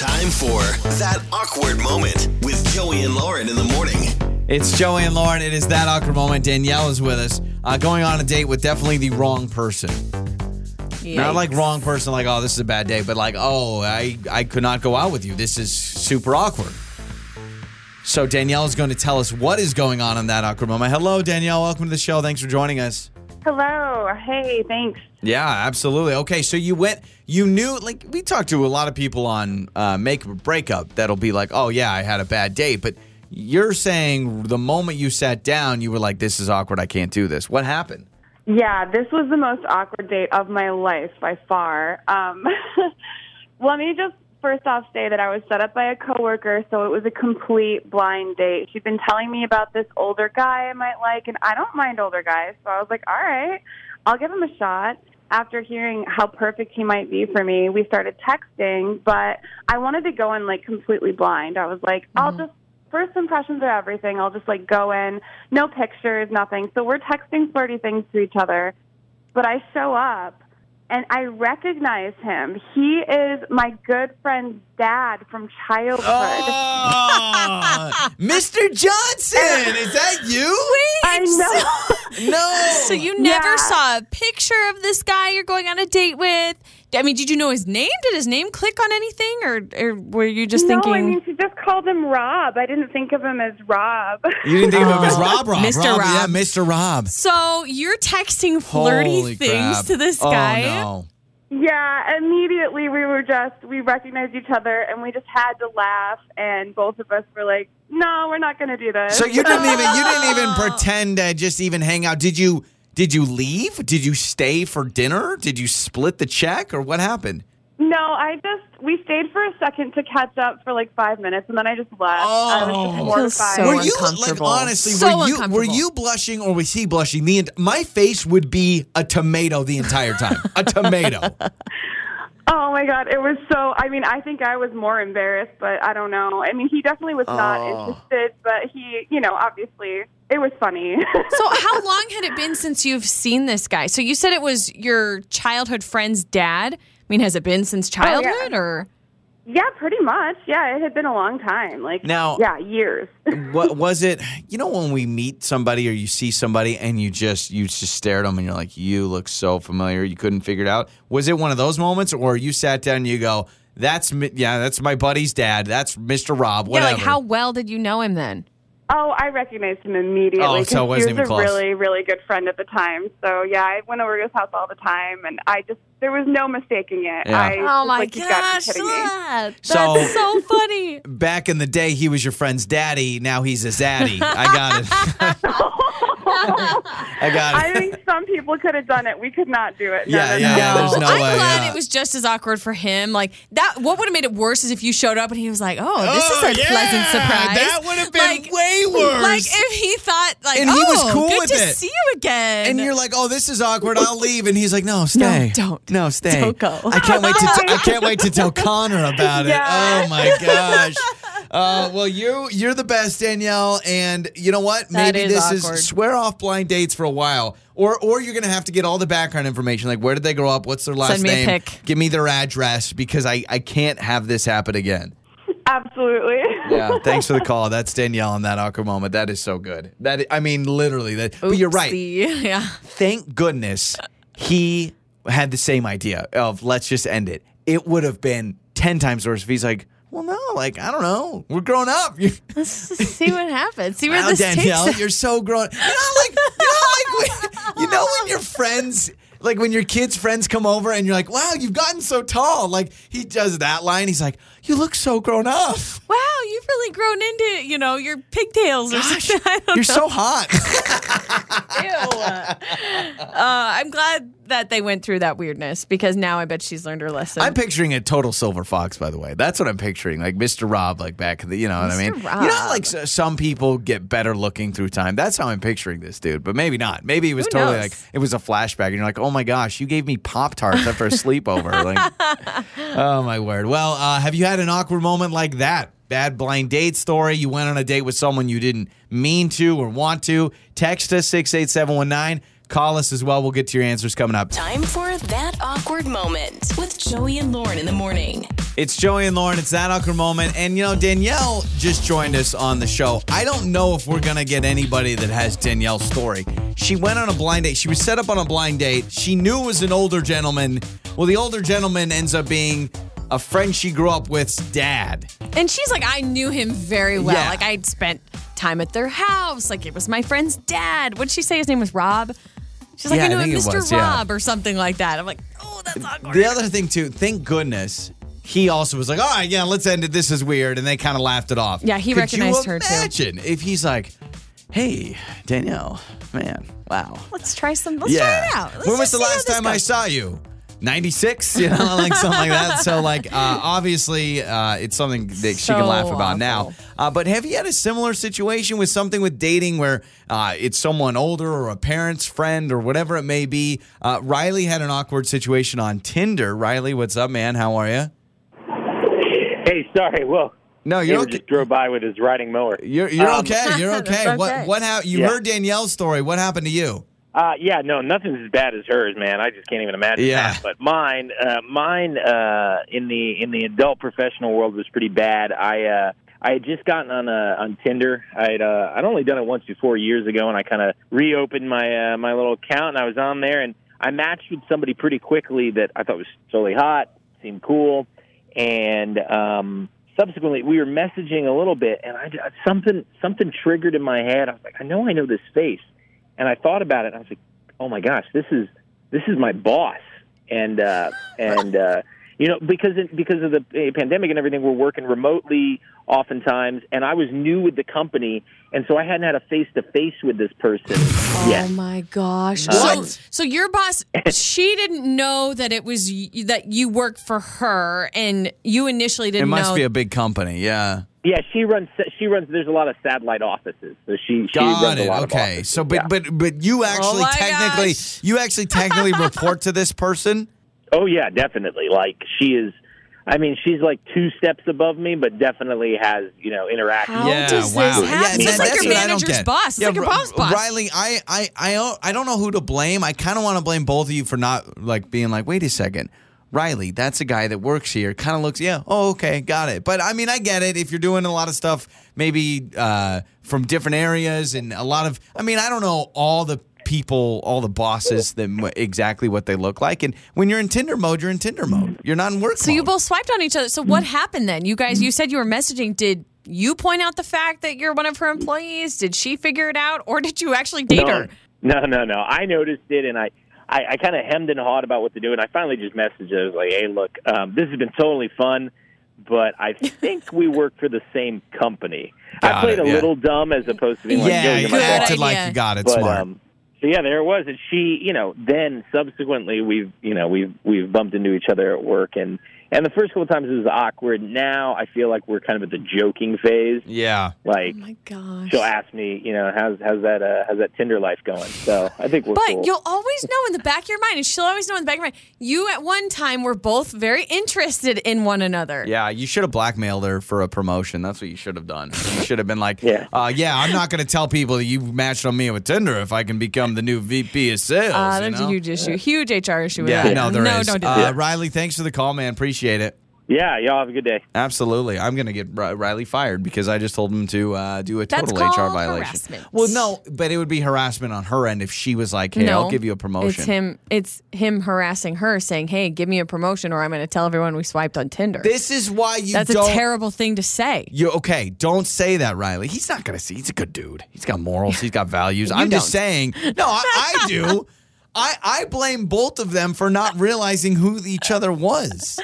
Time for that awkward moment with Joey and Lauren in the morning. It's Joey and Lauren. It is that awkward moment. Danielle is with us, uh, going on a date with definitely the wrong person. Not like wrong person, like oh this is a bad day, but like oh I I could not go out with you. This is super awkward. So Danielle is going to tell us what is going on in that awkward moment. Hello, Danielle. Welcome to the show. Thanks for joining us. Hello. Hey, thanks. Yeah, absolutely. Okay, so you went, you knew, like, we talked to a lot of people on uh, make or breakup that'll be like, oh, yeah, I had a bad date. But you're saying the moment you sat down, you were like, this is awkward. I can't do this. What happened? Yeah, this was the most awkward date of my life by far. Um, let me just first off say that I was set up by a coworker, so it was a complete blind date. She'd been telling me about this older guy I might like, and I don't mind older guys, so I was like, all right, I'll give him a shot. After hearing how perfect he might be for me, we started texting, but I wanted to go in like completely blind. I was like, I'll mm-hmm. just first impressions are everything. I'll just like go in, no pictures, nothing. So we're texting flirty things to each other, but I show up and I recognize him. He is my good friend's dad from childhood. Ah, oh, Mr. Johnson, is that you? Wait, I know. No. So you never Yeah. saw a picture of this guy you're going on a date with? I mean, did you know his name? Did his name click on anything, or, or were you just no, thinking? I mean she just called him Rob. I didn't think of him as Rob. You didn't think of him as oh. Rob Rob. Mr. Rob, Rob. Yeah, Mr. Rob. so you're texting flirty Holy things crap. to this Oh, guy? no. yeah, immediately we were just we recognized each other and we just had to laugh and both of us were like, "No, we're not going to do this." So you didn't even you didn't even pretend to just even hang out. Did you did you leave? Did you stay for dinner? Did you split the check or what happened? No, I just we stayed for a second to catch up for like five minutes, and then I just left. I was Oh. just I mortified. feel so were you like uncomfortable. honestly So were you were you blushing or was he blushing? The my face would be a tomato the entire time. a tomato. oh my god, it was so. I mean, I think I was more embarrassed, but I don't know. I mean, he definitely was not Oh. interested, but he, you know, obviously it was funny. So how long had it been since you've seen this guy? So you said it was your childhood friend's dad. I mean, has it been since oh, childhood or? yeah, pretty much. Yeah, it had been a long time. Like Now- yeah, years. what was it? You know when we meet somebody or you see somebody and you just you just stare at them and you're like, you look so familiar. You couldn't figure it out. Was it one of those moments, or you sat down and you go, "That's mi- yeah, that's my buddy's dad. That's Mr. Rob." Yeah, like how well did you know him then? Oh, I recognized him immediately. Oh, so it 'cause wasn't he even was a close. really, really good friend at the time. So yeah, I went over to his house all the time, and I just there was no mistaking it. Yeah. I Oh was my like, you gotta be gosh, that- that's So- so funny. Back in the day, he was your friend's daddy. Now he's his zaddy. I got it. I got it. I think some people could have done it. We could not do it. No, Yeah, no, yeah, no. yeah, there's no I'm way, glad yeah. it was just as awkward for him. Like that. What would have made it worse is if you showed up and he was like, "Oh, this Oh, is a yeah, pleasant surprise." that would have been Like- way worse. Like if he thought, like, And he "Oh, was cool good with to it. see you again." and you're like, "Oh, this is awkward. I'll leave." And he's like, "No, stay. don't. No, stay. Don't go." I can't wait to. T- I can't wait to tell Connor about it. Yeah. Oh my gosh. Uh, well, you you're the best, Danielle, and you know what? That Maybe is this awkward. is swear off blind dates for a while, or or you're gonna have to get all the background information, like where did they grow up, what's their last Send me a name, pic. give me their address, because I I can't have this happen again. Absolutely. Yeah, thanks for the call. That's Danielle in that awkward moment. That is so good. That I mean, literally. That. But you're right. Oopsie. Yeah. Thank goodness he had the same idea of let's just end it. It would have been ten times worse if he's like, well, no, like I don't know, we're grown up. Let's just see what happens. See where wow, this Danielle, takes us. you're so grown. You know, like you know, like when, you know when your friends. Like when your kids' friends come over and you're like, wow, you've gotten so tall. Like he does that line. He's like, you look so grown up. Wow, you've really grown into you know your pigtails or Gosh, something. I don't you're know. so hot. Uh, I'm glad that they went through that weirdness because now I bet she's learned her lesson. I'm picturing a total silver fox, by the way. That's what I'm picturing, like Mr. Rob, like back in the, you know what I mean? Mr. You know, how, like s- some people get better looking through time. That's how I'm picturing this dude, but maybe not. Maybe it was Who totally knows? like it was a flashback, and you're like, oh my gosh, you gave me pop tarts after a sleepover. Like, oh my word. Well, uh, have you had an awkward moment like that? Bad blind date story. You went on a date with someone you didn't mean to or want to. Text us six eight seven one nine. Call us as well. We'll get to your answers coming up. Time for that awkward moment with Joey and Lauren in the morning. It's Joey and Lauren. It's that awkward moment. And, you know, Danielle just joined us on the show. I don't know if we're going to get anybody that has Danielle's story. She went on a blind date. She was set up on a blind date. She knew it was an older gentleman. Well, the older gentleman ends up being a friend she grew up with's dad. And she's like, I knew him very well. Yeah. Like I'd spent time at their house. Like it was my friend's dad. What'd she say his name was Rob? She's like, Yeah, I I knew him, Mr. was, yeah. Rob or something like that. I'm like, oh, that's awkward. The other thing, too, thank goodness. He also was like, all right, yeah, let's end it. This is weird. And they kind of laughed it off. Yeah, he Could recognized her, too. Imagine if he's like, hey, Danielle, man, wow. let's try some. Let's try it out. Let's when was the last time I saw you? 96, you know, like something like that. So, like, uh, obviously, uh, it's something that she can laugh about now. Uh, but have you had a similar situation with something with dating where uh, it's someone older or a parent's friend or whatever it may be? Uh, Riley had an awkward situation on Tinder. Riley, what's up, man? How are you? Hey, sorry. Well, No, you're okay. just drove by with his riding mower. You're, you're Um, okay. You're That's okay. What what happened? You Yeah. heard Danielle's story. What happened to you? Uh, yeah, no, nothing's as bad as hers, man. I just can't even imagine Yeah. that. But mine, uh, mine, uh, in the in the adult professional world was pretty bad. I uh, I had just gotten on uh, on Tinder. I'd uh, I'd only done it once before years ago, and I kind of reopened my uh, my little account, and I was on there, and I matched with somebody pretty quickly that I thought was totally hot, seemed cool, and um, subsequently we were messaging a little bit, and I something something triggered in my head. I was like, I know I know this face, and I thought about it. I was like, oh my gosh, this is this is my boss, and uh, and uh, you know because it, because of the uh, pandemic and everything, we're working remotely oftentimes, and I was new with the company, and so I hadn't had a face to face with this person yet. Oh my gosh! What? So, so your boss, she didn't know that it was y- that you worked for her, and you initially didn't It must know. be a big company. Yeah. Yeah, she runs. She runs. There's a lot of satellite offices, so she she Got runs it. a lot of Okay. offices. So, but Yeah. but but you actually my technically gosh. you actually technically report to this person. Oh yeah, definitely. Like she is. I mean, she's like two steps above me, but definitely has you know interaction. How yeah. does this wow. happen? Yeah, It's just like that's your what I don't manager's boss. It's Yeah, like your R- boss boss. Riley, I I I don't, I don't know who to blame. I kind of want to blame both of you for not like being like, wait a second. Riley, that's a guy that works here. Kind of looks, yeah, oh, okay, got it. But I mean, I get it. If you're doing a lot of stuff, maybe uh, from different areas and a lot of, I mean, I don't know all the people, all the bosses, them exactly what they look like. And when you're in Tinder mode, you're in Tinder mode. You're not in work So you both swiped on each other. So what happened then? You guys, you said you were messaging. Did you point out the fact that you're one of her employees? Did she figure it out, or did you actually date no, her? No, no, no. I noticed it, and I, I, I kind of hemmed and hawed about what to do, and I finally just messaged her. I was like, "Hey, look, um, this has been totally fun, but I think we work for the same company." Got I played it, a yeah. little dumb as opposed to being like, yeah, "Yo, you you're my Good boss." acted like you got it. but Smart. um so yeah there it was. And she you know then subsequently we've you know we've we've bumped into each other at work and and the first couple of times it was awkward now i feel like we're kind of at the joking phase yeah. like Oh my gosh. she'll ask me you know how's how's that uh how's that tinder life going so i think we're But cool. you'll always know in the back of your mind, and she'll always know in the back of your mind, you at one time were both very interested in one another. Yeah, you should have blackmailed her for a promotion. That's what you should have done. You should have been like, Yeah. uh, yeah, I'm not going to tell people that you matched on me with Tinder if I can become the new VP of sales. Uh, you that's know? a huge issue, huge HR issue. With Yeah, that. no, there is. no, don't do uh, that. Riley, thanks for the call, man. Appreciate it. yeah y'all have a good day Absolutely. I'm going to get Riley fired because I just told him to uh, do a That's total HR violation. harassment. Well, no, but it would be harassment on her end if she was like, hey, no, I'll give you a promotion. It's him. It's him harassing her, saying, "Hey, give me a promotion, or I'm going to tell everyone we swiped on Tinder." This is why you That's a don't. terrible thing to say. You okay? Don't say that, Riley. He's not gonna see. He's a good dude. He's got morals. He's got values. I'm just don't. saying. No, I, I do. I I blame both of them for not realizing who each other was.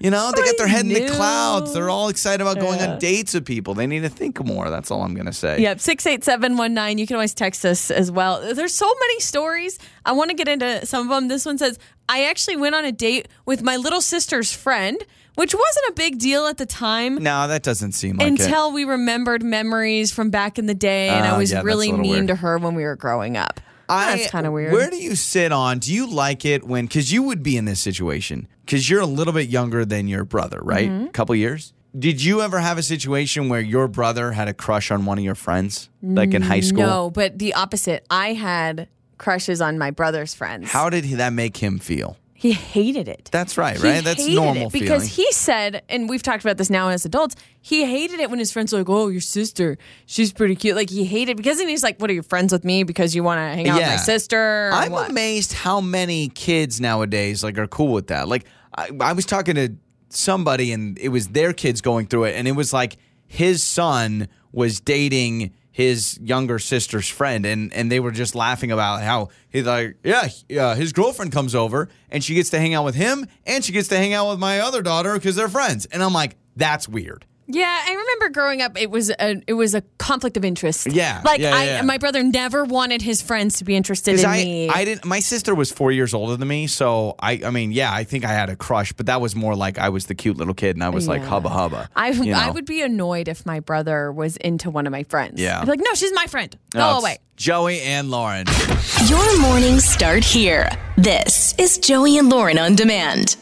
You know, they got their head in the clouds. They're all excited about going on dates with people. They need to think more. That's all I'm gonna say. Yep, 68719. You can always text us as well. There's so many stories. I want to get into some of them. This one says, I actually went on a date with my little sister's friend, which wasn't a big deal at the time. No, that doesn't seem like it. until we remembered memories from back in the day, and I Oh, was yeah, really mean weird. to her when we were growing up. That's kind of weird. Where do you sit on? Do you like it when? Because you would be in this situation because you're a little bit younger than your brother, right? Mm-hmm. A couple years. Did you ever have a situation where your brother had a crush on one of your friends, like in high school? No, but the opposite. I had crushes on my brother's friends. How did he, that make him feel? He hated it. That's right, He right? That's normal because feeling. he said, and we've talked about this now as adults. He hated it when his friends were like, "Oh, your sister, she's pretty cute." Like he hated because then he's like, "What are you friends with me because you want to hang out with my sister?" I'm what?" amazed how many kids nowadays like are cool with that. Like I, I was talking to somebody and it was their kids going through it, and it was like his son was dating his younger sister's friend, and and they were just laughing about how he's like, yeah, yeah, his girlfriend comes over and she gets to hang out with him, and she gets to hang out with my other daughter because they're friends, and I'm like, that's weird. Yeah, I remember growing up. It was a it was a conflict of interest. Yeah, like yeah, I, yeah. my brother never wanted his friends to be interested in I, me. I didn't. My sister was four years older than me, so I. I mean, yeah, I think I had a crush, but that was more like I was the cute little kid, and I was like Yeah. hubba hubba. I, you know? I would be annoyed if my brother was into one of my friends. Yeah. I'd be like, no, she's my friend. Go No, it's away. Joey and Lauren. Your mornings start here. This is Joey and Lauren on demand.